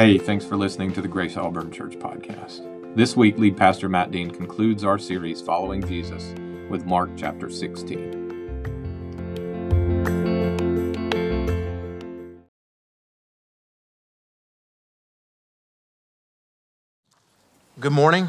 Hey, thanks for listening to the Grace Auburn Church podcast. This week, lead pastor Matt Dean concludes our series Following Jesus with Mark chapter 16. Good morning.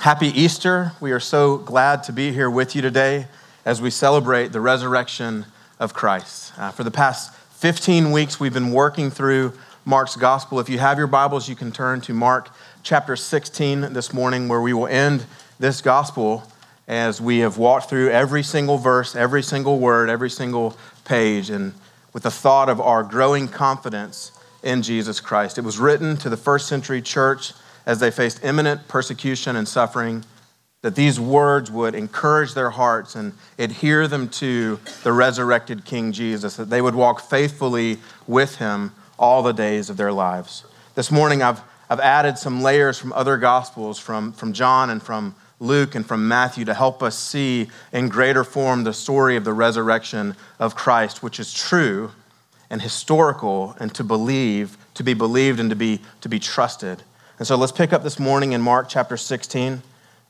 Happy Easter. We are so glad to be here with you today as we celebrate the resurrection of Christ. Uh, for the past 15 weeks, we've been working through Mark's gospel. If you have your Bibles, you can turn to Mark chapter 16 this morning, where we will end this gospel as we have walked through every single verse, every single word, every single page, and with the thought of our growing confidence in Jesus Christ. It was written to the first century church as they faced imminent persecution and suffering, that these words would encourage their hearts and adhere them to the resurrected King Jesus, that they would walk faithfully with him all the days of their lives. This morning, I've, I've added some layers from other Gospels, from, from John and from Luke and from Matthew, to help us see in greater form the story of the resurrection of Christ, which is true and historical and to believe, to be believed and to be, to be trusted. And so let's pick up this morning in Mark chapter 16,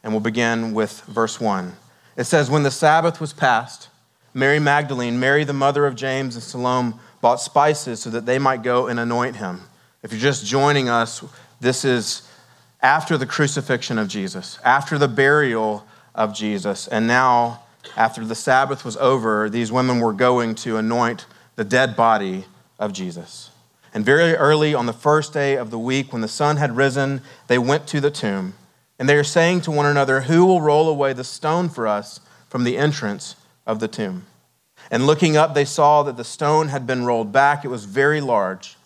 and we'll begin with verse 1. It says, When the Sabbath was past, Mary Magdalene, Mary the mother of James, and Salome bought spices so that they might go and anoint him. If you're just joining us, this is after the crucifixion of Jesus, after the burial of Jesus, and now, after the Sabbath was over, these women were going to anoint the dead body of Jesus. And very early on the first day of the week, when the sun had risen, they went to the tomb. And they are saying to one another, Who will roll away the stone for us from the entrance of the tomb? And looking up, they saw that the stone had been rolled back. It was very large.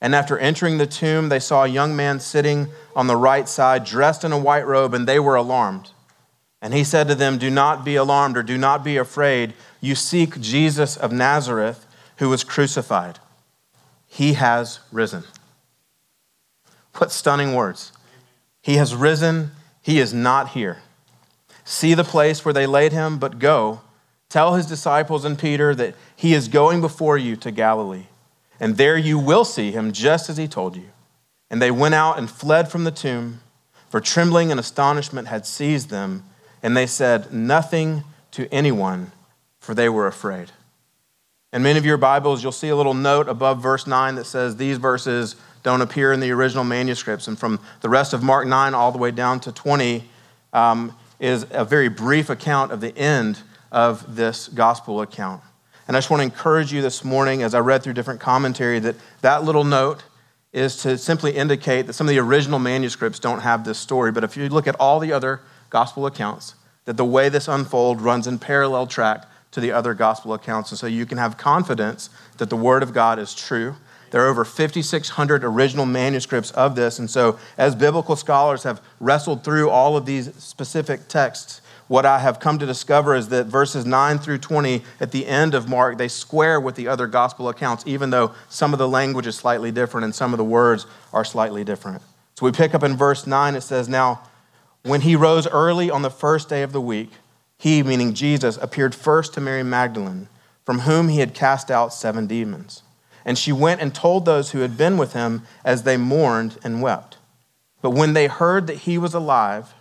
And after entering the tomb, they saw a young man sitting on the right side, dressed in a white robe, and they were alarmed. And he said to them, Do not be alarmed or do not be afraid. You seek Jesus of Nazareth, who was crucified. He has risen. What stunning words. He has risen. He is not here. See the place where they laid him, but go Tell his disciples and Peter that he is going before you to Galilee, and there you will see him just as he told you. And they went out and fled from the tomb, for trembling and astonishment had seized them, and they said nothing to anyone, for they were afraid. In many of your Bibles, you'll see a little note above verse 9 that says these verses don't appear in the original manuscripts. And from the rest of Mark 9 all the way down to 20 um, is a very brief account of the end of this gospel account. And I just want to encourage you this morning, as I read through different commentary, that that little note is to simply indicate that some of the original manuscripts don't have this story. But if you look at all the other gospel accounts, that the way this unfolds runs in parallel track to the other gospel accounts. And so you can have confidence that the word of God is true. There are over 5,600 original manuscripts of this. And so, as biblical scholars have wrestled through all of these specific texts, what I have come to discover is that verses 9 through 20 at the end of Mark, they square with the other gospel accounts, even though some of the language is slightly different and some of the words are slightly different. So we pick up in verse 9, it says, Now, when he rose early on the first day of the week, he, meaning Jesus, appeared first to Mary Magdalene, from whom he had cast out seven demons. And she went and told those who had been with him as they mourned and wept. But when they heard that he was alive,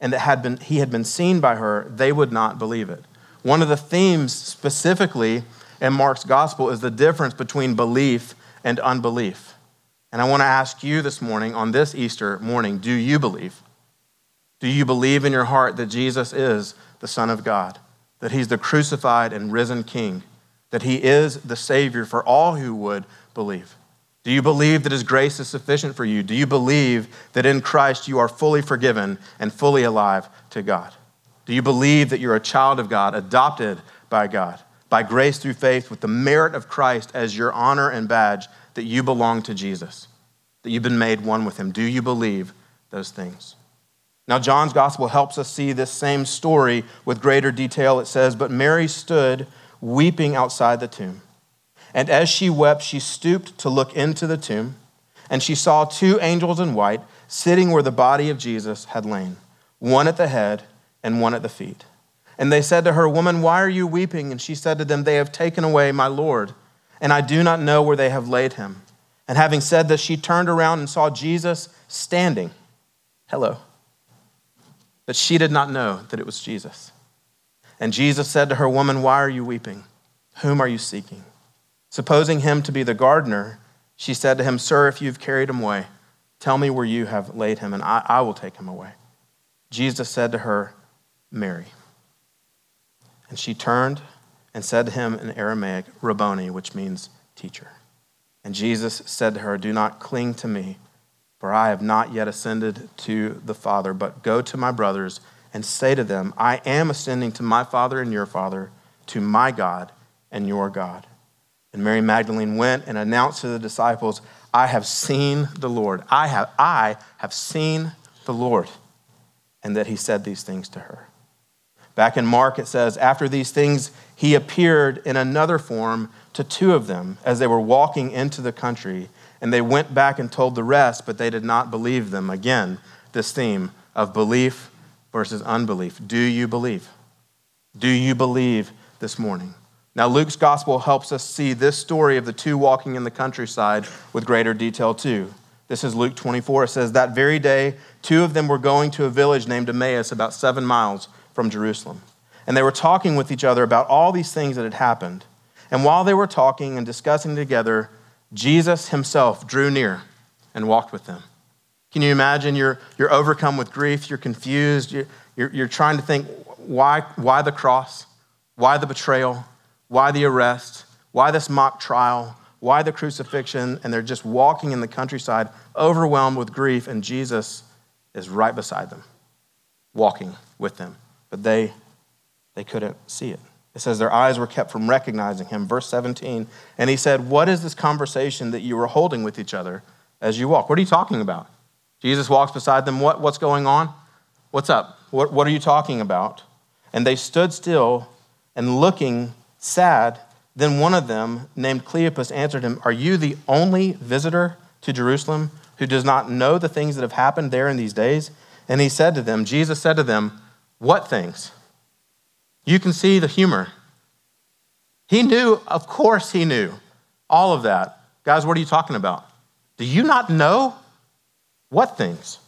and that had been, he had been seen by her, they would not believe it. One of the themes specifically in Mark's gospel is the difference between belief and unbelief. And I want to ask you this morning, on this Easter morning, do you believe? Do you believe in your heart that Jesus is the Son of God, that he's the crucified and risen King, that he is the Savior for all who would believe? Do you believe that His grace is sufficient for you? Do you believe that in Christ you are fully forgiven and fully alive to God? Do you believe that you're a child of God, adopted by God, by grace through faith, with the merit of Christ as your honor and badge, that you belong to Jesus, that you've been made one with Him? Do you believe those things? Now, John's gospel helps us see this same story with greater detail. It says, But Mary stood weeping outside the tomb. And as she wept, she stooped to look into the tomb, and she saw two angels in white sitting where the body of Jesus had lain, one at the head and one at the feet. And they said to her, Woman, why are you weeping? And she said to them, They have taken away my Lord, and I do not know where they have laid him. And having said this, she turned around and saw Jesus standing. Hello. But she did not know that it was Jesus. And Jesus said to her, Woman, why are you weeping? Whom are you seeking? Supposing him to be the gardener, she said to him, Sir, if you've carried him away, tell me where you have laid him, and I, I will take him away. Jesus said to her, Mary. And she turned and said to him in Aramaic, Rabboni, which means teacher. And Jesus said to her, Do not cling to me, for I have not yet ascended to the Father, but go to my brothers and say to them, I am ascending to my Father and your Father, to my God and your God. And Mary Magdalene went and announced to the disciples, I have seen the Lord. I have, I have seen the Lord. And that he said these things to her. Back in Mark, it says, After these things, he appeared in another form to two of them as they were walking into the country, and they went back and told the rest, but they did not believe them. Again, this theme of belief versus unbelief. Do you believe? Do you believe this morning? Now, Luke's gospel helps us see this story of the two walking in the countryside with greater detail, too. This is Luke 24. It says, That very day, two of them were going to a village named Emmaus, about seven miles from Jerusalem. And they were talking with each other about all these things that had happened. And while they were talking and discussing together, Jesus himself drew near and walked with them. Can you imagine? You're, you're overcome with grief, you're confused, you're, you're, you're trying to think why, why the cross? Why the betrayal? Why the arrest? Why this mock trial? Why the crucifixion? And they're just walking in the countryside, overwhelmed with grief, and Jesus is right beside them, walking with them. But they, they couldn't see it. It says their eyes were kept from recognizing him. Verse 17. And he said, What is this conversation that you were holding with each other as you walk? What are you talking about? Jesus walks beside them. What, what's going on? What's up? What, what are you talking about? And they stood still and looking sad. Then one of them, named Cleopas, answered him, Are you the only visitor to Jerusalem who does not know the things that have happened there in these days? And he said to them, Jesus said to them, What things? You can see the humor. He knew, of course, he knew all of that. Guys, what are you talking about? Do you not know? What things?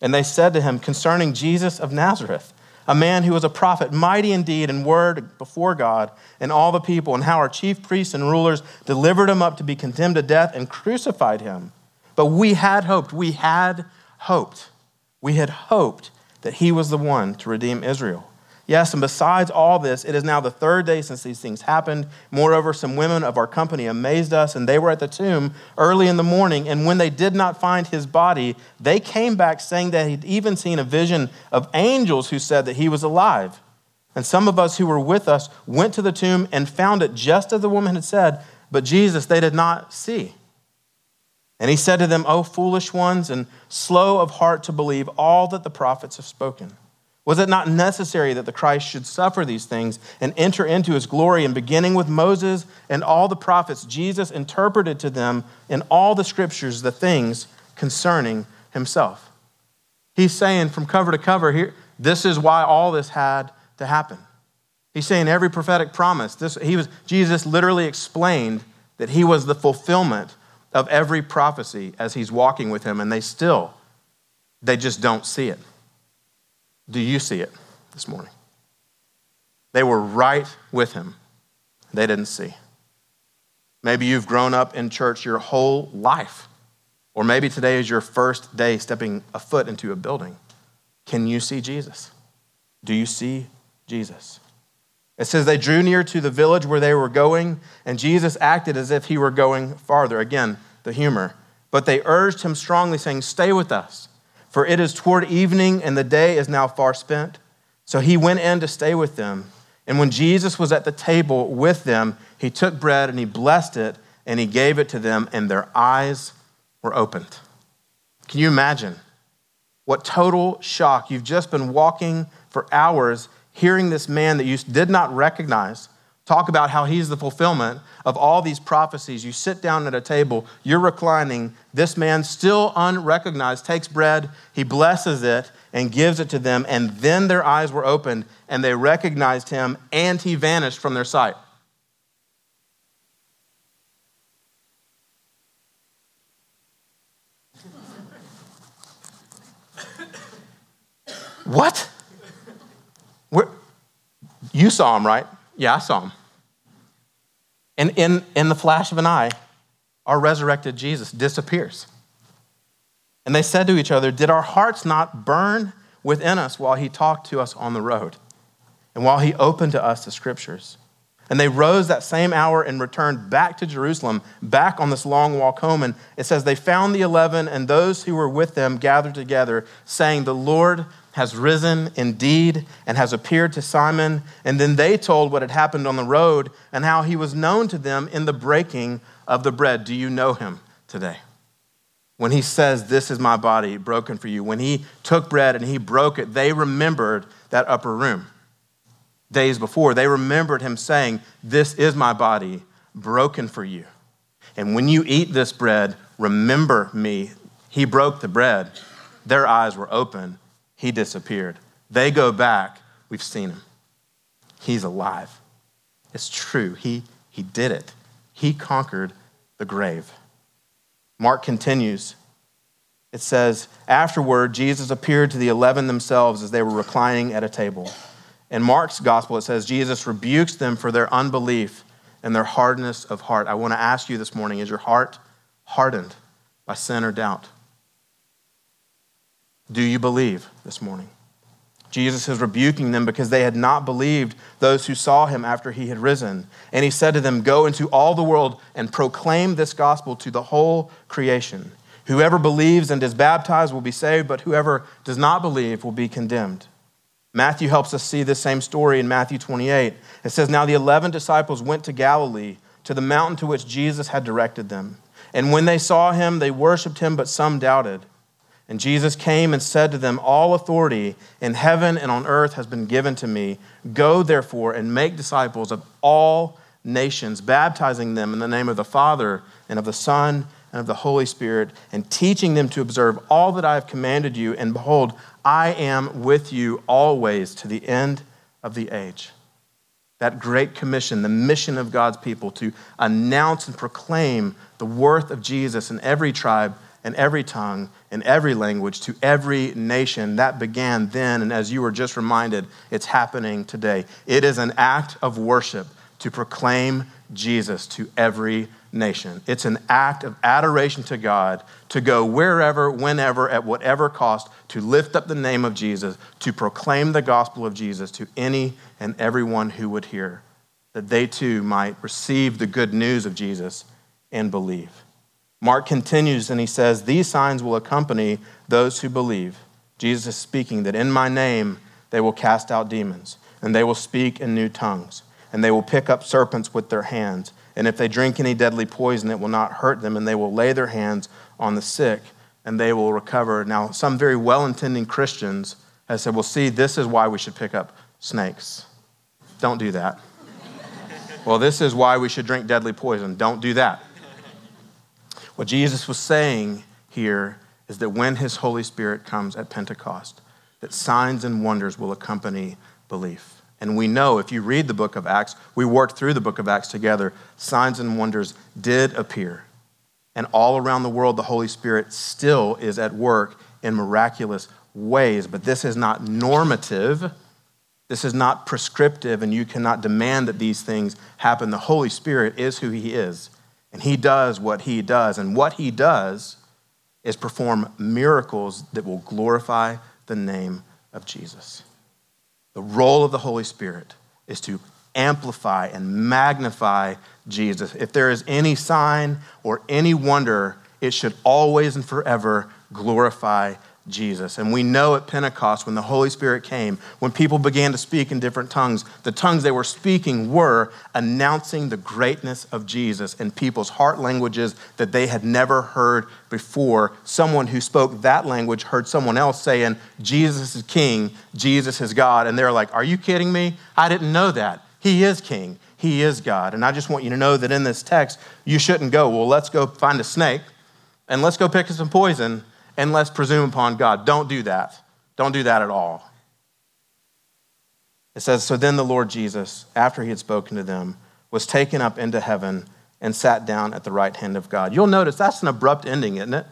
And they said to him, Concerning Jesus of Nazareth, a man who was a prophet, mighty indeed in word before God and all the people, and how our chief priests and rulers delivered him up to be condemned to death and crucified him. But we had hoped, we had hoped, we had hoped that he was the one to redeem Israel. Yes, and besides all this, it is now the third day since these things happened. Moreover, some women of our company amazed us, and they were at the tomb early in the morning. And when they did not find his body, they came back saying that he'd even seen a vision of angels who said that he was alive. And some of us who were with us went to the tomb and found it just as the woman had said, but Jesus they did not see. And he said to them, O foolish ones, and slow of heart to believe all that the prophets have spoken. Was it not necessary that the Christ should suffer these things and enter into his glory? And beginning with Moses and all the prophets, Jesus interpreted to them in all the scriptures the things concerning himself. He's saying from cover to cover here, this is why all this had to happen. He's saying every prophetic promise, this, he was, Jesus literally explained that he was the fulfillment of every prophecy as he's walking with him, and they still, they just don't see it. Do you see it this morning? They were right with him. They didn't see. Maybe you've grown up in church your whole life, or maybe today is your first day stepping a foot into a building. Can you see Jesus? Do you see Jesus? It says they drew near to the village where they were going, and Jesus acted as if he were going farther. Again, the humor. But they urged him strongly, saying, Stay with us for it is toward evening, and the day is now far spent. So he went in to stay with them. And when Jesus was at the table with them, he took bread and he blessed it and he gave it to them, and their eyes were opened. Can you imagine what total shock? You've just been walking for hours hearing this man that you did not recognize talk about how he's the fulfillment of all these prophecies. You sit down at a table, you're reclining. This man, still unrecognized, takes bread, he blesses it, and gives it to them. And then their eyes were opened, and they recognized him, and he vanished from their sight. what? Where? You saw him, right? Yeah, I saw him. And in, in the flash of an eye, our resurrected Jesus disappears. And they said to each other, Did our hearts not burn within us while he talked to us on the road and while he opened to us the scriptures? And they rose that same hour and returned back to Jerusalem, back on this long walk home. And it says, They found the eleven and those who were with them gathered together, saying, The Lord has risen indeed and has appeared to Simon. And then they told what had happened on the road and how he was known to them in the breaking of the bread. Do you know him today? When he says, This is my body broken for you, when he took bread and he broke it, they remembered that upper room. Days before, they remembered him saying, This is my body broken for you. And when you eat this bread, remember me. He broke the bread. Their eyes were open he disappeared. They go back, we've seen him. He's alive. It's true. He, he did it. He conquered the grave. Mark continues. It says, Afterward, Jesus appeared to the eleven themselves as they were reclining at a table. In Mark's gospel, it says, Jesus rebukes them for their unbelief and their hardness of heart. I want to ask you this morning is your heart hardened by sin or doubt? Do you believe this morning? Jesus is rebuking them because they had not believed those who saw him after he had risen. And he said to them, Go into all the world and proclaim this gospel to the whole creation. Whoever believes and is baptized will be saved, but whoever does not believe will be condemned. Matthew helps us see this same story in Matthew 28. It says, Now the eleven disciples went to Galilee, to the mountain to which Jesus had directed them. And when they saw him, they worshiped him, but some doubted. And Jesus came and said to them, All authority in heaven and on earth has been given to me. Go therefore and make disciples of all nations, baptizing them in the name of the Father and of the Son and of the Holy Spirit, and teaching them to observe all that I have commanded you. And behold, I am with you always to the end of the age. That great commission, the mission of God's people to announce and proclaim the worth of Jesus in every tribe in every tongue, in every language, to every nation. That began then, and as you were just reminded, it's happening today. It is an act of worship to proclaim Jesus to every nation. It's an act of adoration to God to go wherever, whenever, at whatever cost, to lift up the name of Jesus, to proclaim the gospel of Jesus to any and everyone who would hear, that they too might receive the good news of Jesus and believe. Mark continues and he says, These signs will accompany those who believe. Jesus is speaking that in my name they will cast out demons, and they will speak in new tongues, and they will pick up serpents with their hands. And if they drink any deadly poison, it will not hurt them, and they will lay their hands on the sick, and they will recover. Now, some very well intending Christians have said, Well, see, this is why we should pick up snakes. Don't do that. well, this is why we should drink deadly poison. Don't do that. What Jesus was saying here is that when his Holy Spirit comes at Pentecost, that signs and wonders will accompany belief. And we know if you read the book of Acts, we worked through the book of Acts together, signs and wonders did appear. And all around the world, the Holy Spirit still is at work in miraculous ways. But this is not normative, this is not prescriptive, and you cannot demand that these things happen. The Holy Spirit is who He is. And he does what he does. And what he does is perform miracles that will glorify the name of Jesus. The role of the Holy Spirit is to amplify and magnify Jesus. If there is any sign or any wonder, it should always and forever glorify Jesus. And we know at Pentecost, when the Holy Spirit came, when people began to speak in different tongues, the tongues they were speaking were announcing the greatness of Jesus in people's heart languages that they had never heard before. Someone who spoke that language heard someone else saying, Jesus is King, Jesus is God. And they're like, Are you kidding me? I didn't know that. He is King, He is God. And I just want you to know that in this text, you shouldn't go, Well, let's go find a snake and let's go pick some poison and let's presume upon God. Don't do that. Don't do that at all. It says, So then the Lord Jesus, after he had spoken to them, was taken up into heaven and sat down at the right hand of God. You'll notice that's an abrupt ending, isn't it?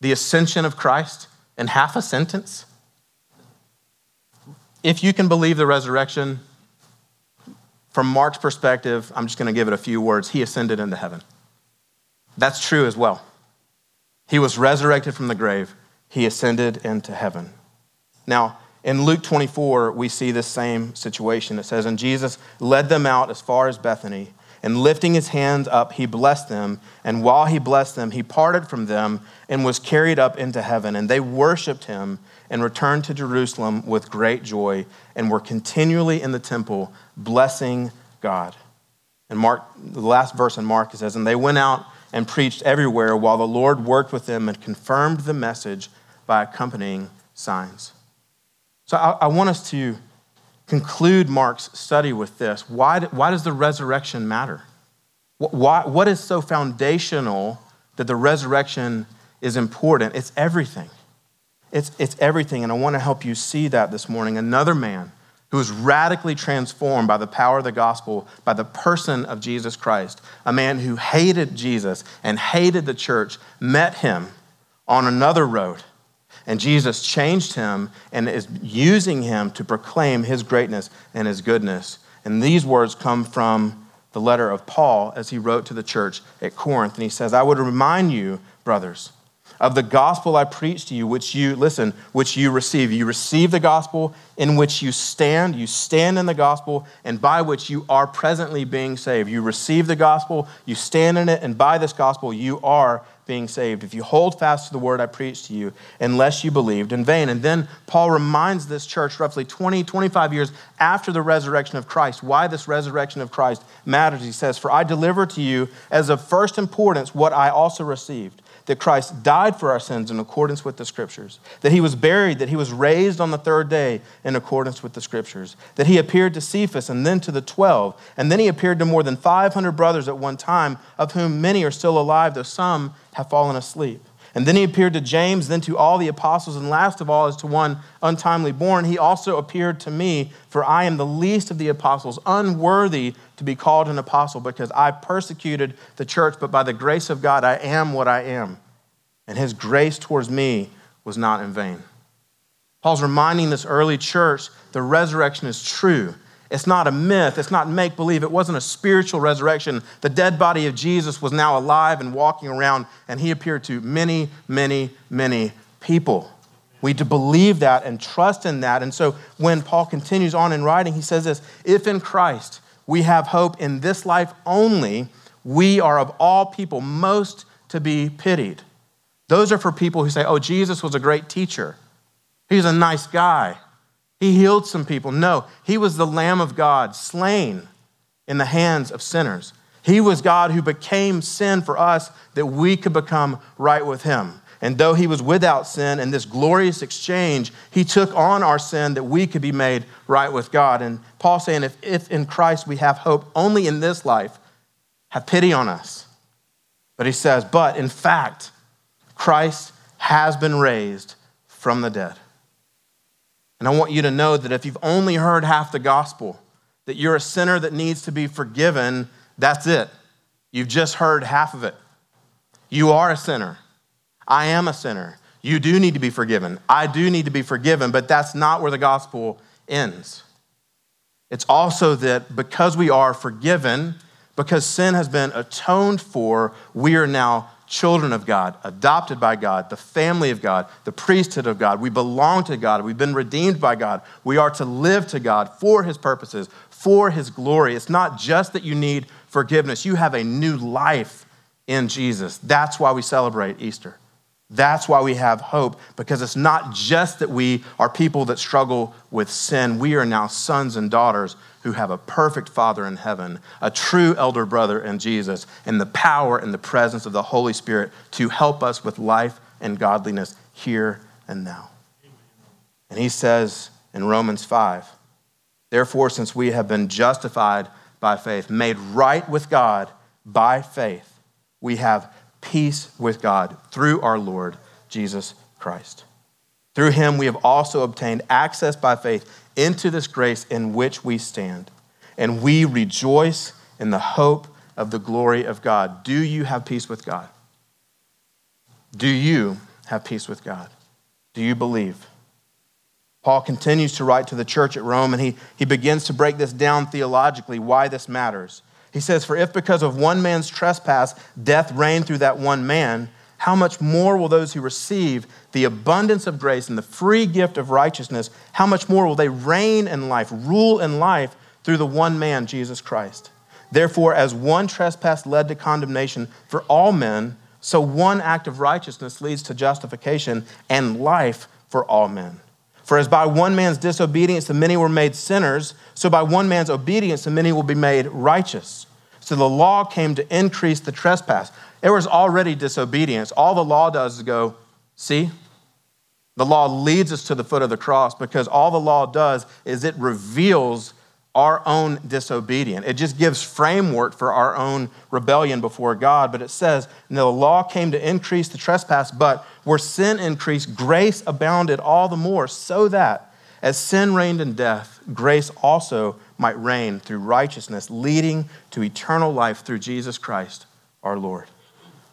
The ascension of Christ in half a sentence. if you can believe the resurrection, from Mark's perspective, I'm just going to give it a few words. He ascended into heaven. That's true as well. He was resurrected from the grave, he ascended into heaven. Now, in Luke 24, we see this same situation. It says, And Jesus led them out as far as Bethany, and lifting his hands up, he blessed them. And while he blessed them, he parted from them and was carried up into heaven. And they worshiped him and returned to Jerusalem with great joy and were continually in the temple blessing God. And Mark, the last verse in Mark, it says, And they went out and preached everywhere while the Lord worked with them and confirmed the message by accompanying signs. So I, I want us to conclude Mark's study with this. Why, why does the resurrection matter? Why, what is so foundational that the resurrection is important? It's everything. It's, it's everything. And I want to help you see that this morning. Another man who was radically transformed by the power of the gospel, by the person of Jesus Christ, a man who hated Jesus and hated the church, met him on another road and Jesus changed him and is using him to proclaim his greatness and his goodness. And these words come from the letter of Paul as he wrote to the church at Corinth. And he says, I would remind you, brothers, of the gospel I preached to you, which you, listen, which you receive. You receive the gospel in which you stand. You stand in the gospel and by which you are presently being saved. You receive the gospel, you stand in it, and by this gospel you are being saved. If you hold fast to the word I preached to you, unless you believed in vain. And then Paul reminds this church roughly 20, 25 years after the resurrection of Christ why this resurrection of Christ matters. He says, For I deliver to you as of first importance what I also received that Christ died for our sins in accordance with the Scriptures, that he was buried, that he was raised on the third day in accordance with the Scriptures, that he appeared to Cephas and then to the twelve, and then he appeared to more than 500 brothers at one time, of whom many are still alive, though some have fallen asleep. And then he appeared to James, then to all the apostles, and last of all, as to one untimely born, he also appeared to me, for I am the least of the apostles, unworthy to be called an apostle, because I persecuted the church, but by the grace of God, I am what I am. And his grace towards me was not in vain. Paul's reminding this early church the resurrection is true. It's not a myth. It's not make believe. It wasn't a spiritual resurrection. The dead body of Jesus was now alive and walking around, and he appeared to many, many, many people. We need to believe that and trust in that. And so when Paul continues on in writing, he says this If in Christ we have hope in this life only, we are of all people most to be pitied. Those are for people who say, Oh, Jesus was a great teacher, he's a nice guy. He healed some people. No, he was the Lamb of God, slain in the hands of sinners. He was God who became sin for us that we could become right with him. And though he was without sin in this glorious exchange, he took on our sin that we could be made right with God. And Paul saying, if, if in Christ we have hope only in this life, have pity on us. But he says, but in fact, Christ has been raised from the dead. And I want you to know that if you've only heard half the gospel, that you're a sinner that needs to be forgiven, that's it. You've just heard half of it. You are a sinner. I am a sinner. You do need to be forgiven. I do need to be forgiven, but that's not where the gospel ends. It's also that because we are forgiven, because sin has been atoned for, we are now children of God, adopted by God, the family of God, the priesthood of God. We belong to God. We've been redeemed by God. We are to live to God for His purposes, for His glory. It's not just that you need forgiveness, you have a new life in Jesus. That's why we celebrate Easter. That's why we have hope, because it's not just that we are people that struggle with sin. We are now sons and daughters who have a perfect Father in heaven, a true elder brother in Jesus, and the power and the presence of the Holy Spirit to help us with life and godliness here and now. And he says in Romans 5 Therefore, since we have been justified by faith, made right with God by faith, we have peace with God through our Lord Jesus Christ. Through him, we have also obtained access by faith into this grace in which we stand, and we rejoice in the hope of the glory of God. Do you have peace with God? Do you have peace with God? Do you believe? Paul continues to write to the church at Rome and he, he begins to break this down theologically, why this matters. He says, For if because of one man's trespass death reigned through that one man, how much more will those who receive the abundance of grace and the free gift of righteousness, how much more will they reign in life, rule in life through the one man, Jesus Christ? Therefore, as one trespass led to condemnation for all men, so one act of righteousness leads to justification and life for all men. For as by one man's disobedience the many were made sinners, so by one man's obedience the many will be made righteous. So the law came to increase the trespass. There was already disobedience. All the law does is go, see? The law leads us to the foot of the cross because all the law does is it reveals our own disobedience. It just gives framework for our own rebellion before God. But it says, the law came to increase the trespass, but where sin increased, grace abounded all the more, so that as sin reigned in death, grace also might reign through righteousness, leading to eternal life through Jesus Christ our Lord.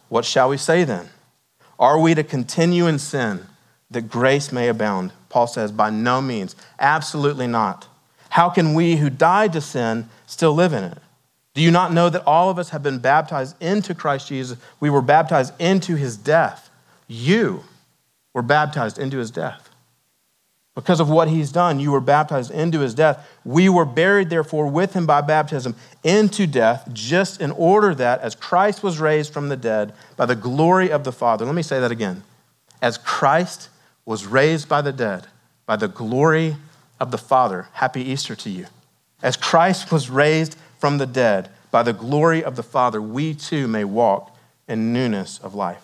What shall we say then? Are we to continue in sin that grace may abound? Paul says, by no means. Absolutely not. How can we who died to sin still live in it? Do you not know that all of us have been baptized into Christ Jesus? We were baptized into his death. You were baptized into his death. Because of what he's done, you were baptized into his death. We were buried, therefore, with him by baptism into death, just in order that, as Christ was raised from the dead by the glory of the Father, let me say that again. As Christ was raised by the dead by the glory of the Father. Happy Easter to you. As Christ was raised from the dead by the glory of the Father, we too may walk in newness of life.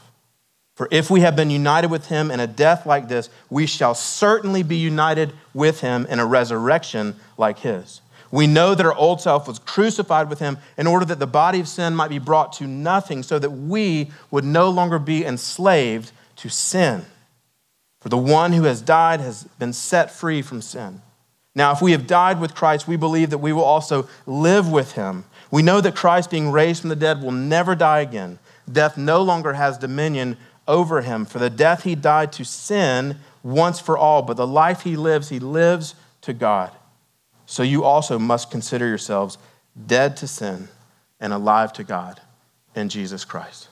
For if we have been united with him in a death like this, we shall certainly be united with him in a resurrection like his. We know that our old self was crucified with him in order that the body of sin might be brought to nothing, so that we would no longer be enslaved to sin. For the one who has died has been set free from sin. Now, if we have died with Christ, we believe that we will also live with him. We know that Christ, being raised from the dead, will never die again. Death no longer has dominion over him. For the death he died to sin once for all, but the life he lives, he lives to God. So you also must consider yourselves dead to sin and alive to God in Jesus Christ.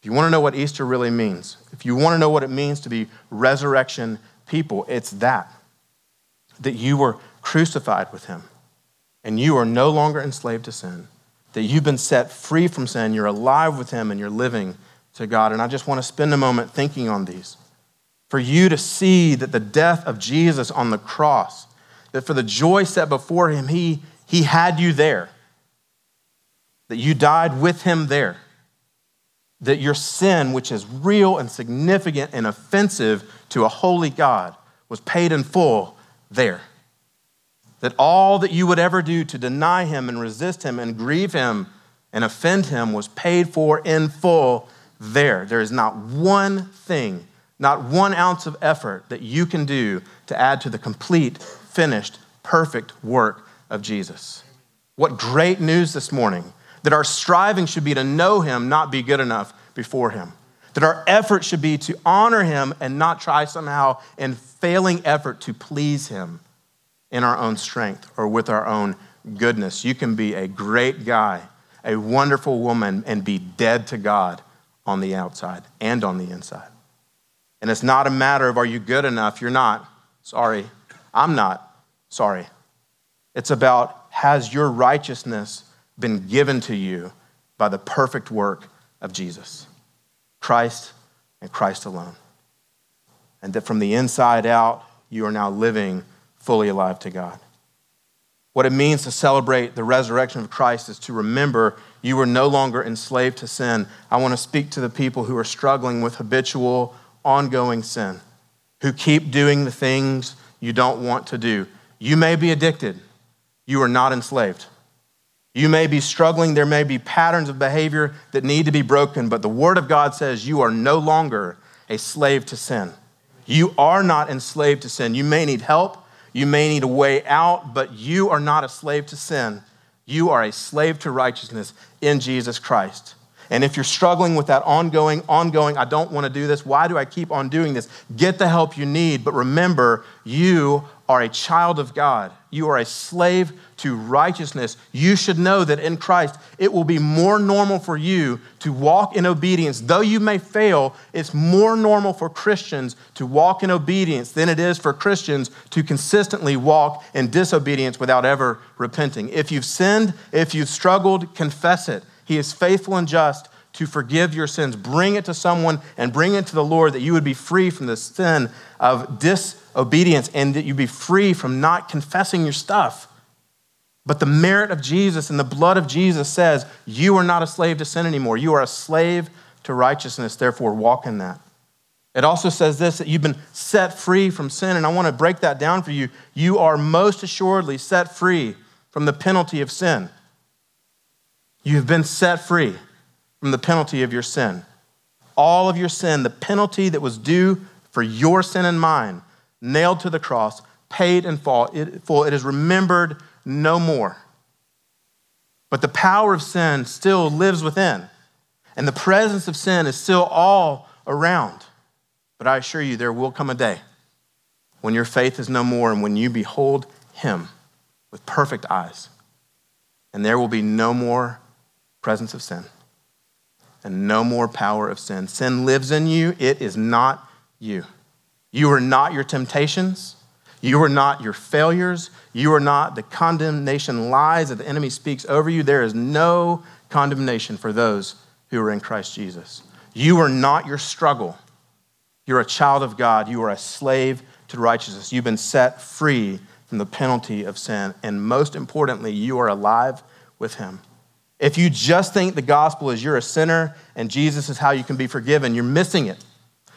If you want to know what Easter really means, if you want to know what it means to be resurrection people, it's that that you were crucified with him and you are no longer enslaved to sin, that you've been set free from sin, you're alive with him, and you're living to God. And I just want to spend a moment thinking on these. For you to see that the death of Jesus on the cross, that for the joy set before him, he, he had you there, that you died with him there, that your sin, which is real and significant and offensive to a holy God, was paid in full there. That all that you would ever do to deny him and resist him and grieve him and offend him was paid for in full there. There is not one thing, not one ounce of effort that you can do to add to the complete, finished, perfect work of Jesus. What great news this morning that our striving should be to know him, not be good enough before him. That our effort should be to honor him and not try somehow in failing effort to please him in our own strength or with our own goodness. You can be a great guy, a wonderful woman, and be dead to God on the outside and on the inside. And it's not a matter of are you good enough? You're not. Sorry. I'm not. Sorry. It's about has your righteousness been given to you by the perfect work of Jesus? Christ and Christ alone and that from the inside out, you are now living fully alive to God. What it means to celebrate the resurrection of Christ is to remember you are no longer enslaved to sin. I want to speak to the people who are struggling with habitual, ongoing sin, who keep doing the things you don't want to do. You may be addicted, you are not enslaved. You may be struggling, there may be patterns of behavior that need to be broken, but the Word of God says you are no longer a slave to sin. You are not enslaved to sin. You may need help, you may need a way out, but you are not a slave to sin. You are a slave to righteousness in Jesus Christ. And if you're struggling with that ongoing, ongoing, I don't want to do this, why do I keep on doing this? Get the help you need, but remember, you are a child of God. You are a slave to righteousness. You should know that in Christ, it will be more normal for you to walk in obedience. Though you may fail, it's more normal for Christians to walk in obedience than it is for Christians to consistently walk in disobedience without ever repenting. If you've sinned, if you've struggled, confess it. He is faithful and just to forgive your sins. Bring it to someone and bring it to the Lord that you would be free from the sin of disobedience and that you'd be free from not confessing your stuff. But the merit of Jesus and the blood of Jesus says you are not a slave to sin anymore. You are a slave to righteousness, therefore, walk in that. It also says this that you've been set free from sin, and I want to break that down for you. You are most assuredly set free from the penalty of sin. You have been set free from the penalty of your sin. All of your sin, the penalty that was due for your sin and mine, nailed to the cross, paid in full. It, is remembered no more. But the power of sin still lives within, and the presence of sin is still all around. But I assure you, there will come a day when your faith is no more and when you behold Him with perfect eyes, and there will be no more presence of sin and no more power of sin. Sin lives in you, it is not you. You are not your temptations. You are not your failures. You are not the condemnation lies that the enemy speaks over you. There is no condemnation for those who are in Christ Jesus. You are not your struggle. You're a child of God. You are a slave to righteousness. You've been set free from the penalty of sin. And most importantly, you are alive with Him. If you just think the gospel is you're a sinner and Jesus is how you can be forgiven, you're missing it.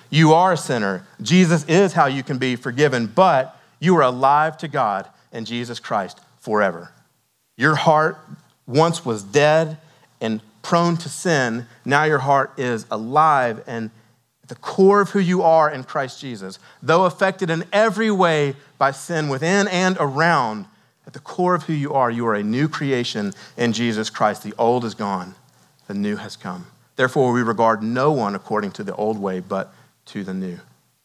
You are a sinner. Jesus is how you can be forgiven, but you are alive to God and Jesus Christ forever. Your heart once was dead and prone to sin. Now your heart is alive and at the core of who you are in Christ Jesus. Though affected in every way by sin within and around, at the core of who you are, you are a new creation in Jesus Christ. The old is gone, the new has come. Therefore, we regard no one according to the old way, but to the new.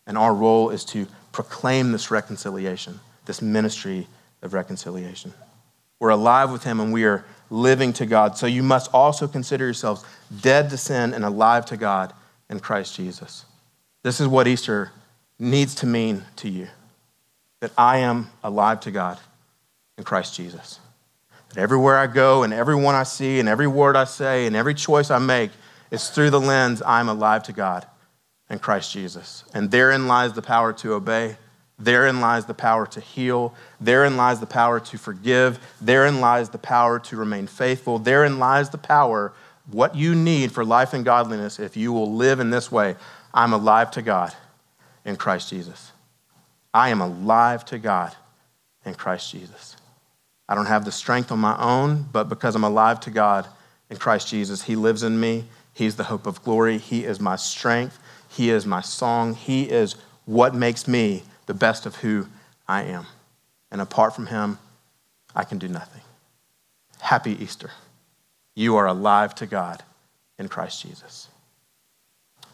And our role is to proclaim this reconciliation, this ministry of reconciliation. We're alive with Him and we are living to God. So you must also consider yourselves dead to sin and alive to God in Christ Jesus. This is what Easter needs to mean to you that I am alive to God in Christ Jesus. That everywhere I go and everyone I see and every word I say and every choice I make is through the lens I'm alive to God in Christ Jesus. And therein lies the power to obey. Therein lies the power to heal. Therein lies the power to forgive. Therein lies the power to remain faithful. Therein lies the power, what you need for life and godliness if you will live in this way. I'm alive to God in Christ Jesus. I am alive to God in Christ Jesus. I don't have the strength on my own, but because I'm alive to God in Christ Jesus, He lives in me. He's the hope of glory. He is my strength. He is my song. He is what makes me the best of who I am. And apart from Him, I can do nothing. Happy Easter. You are alive to God in Christ Jesus.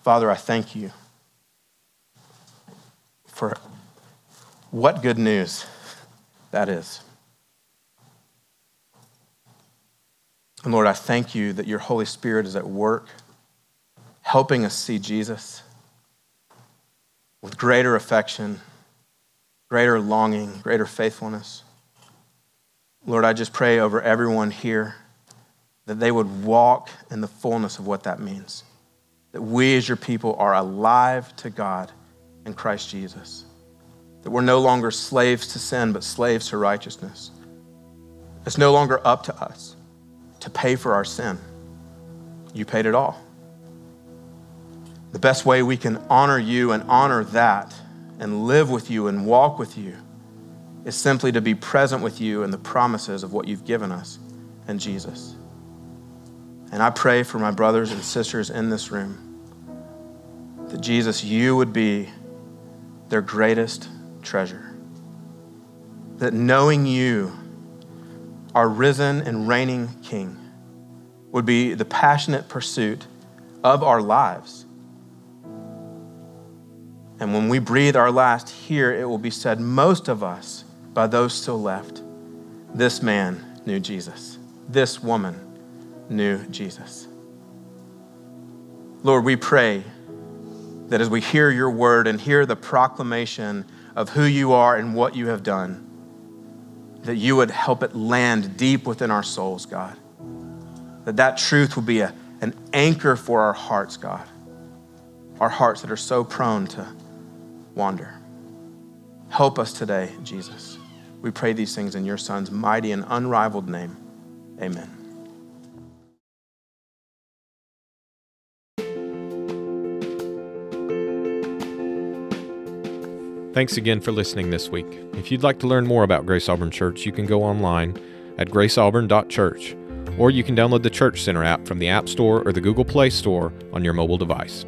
Father, I thank you for what good news that is. And Lord, I thank you that your Holy Spirit is at work, helping us see Jesus with greater affection, greater longing, greater faithfulness. Lord, I just pray over everyone here that they would walk in the fullness of what that means. That we as your people are alive to God in Christ Jesus. That we're no longer slaves to sin, but slaves to righteousness. It's no longer up to us to pay for our sin. You paid it all. The best way we can honor you and honor that and live with you and walk with you is simply to be present with you and the promises of what you've given us in Jesus. And I pray for my brothers and sisters in this room that Jesus, you would be their greatest treasure. That knowing you our risen and reigning King would be the passionate pursuit of our lives. And when we breathe our last here, it will be said, most of us, by those still left, this man knew Jesus. This woman knew Jesus. Lord, we pray that as we hear your word and hear the proclamation of who you are and what you have done, that you would help it land deep within our souls, God. That that truth will be a, an anchor for our hearts, God. Our hearts that are so prone to wander. Help us today, Jesus. We pray these things in your Son's mighty and unrivaled name. Amen. Thanks again for listening this week. If you'd like to learn more about Grace Auburn Church, you can go online at graceauburn.church or you can download the Church Center app from the App Store or the Google Play Store on your mobile device.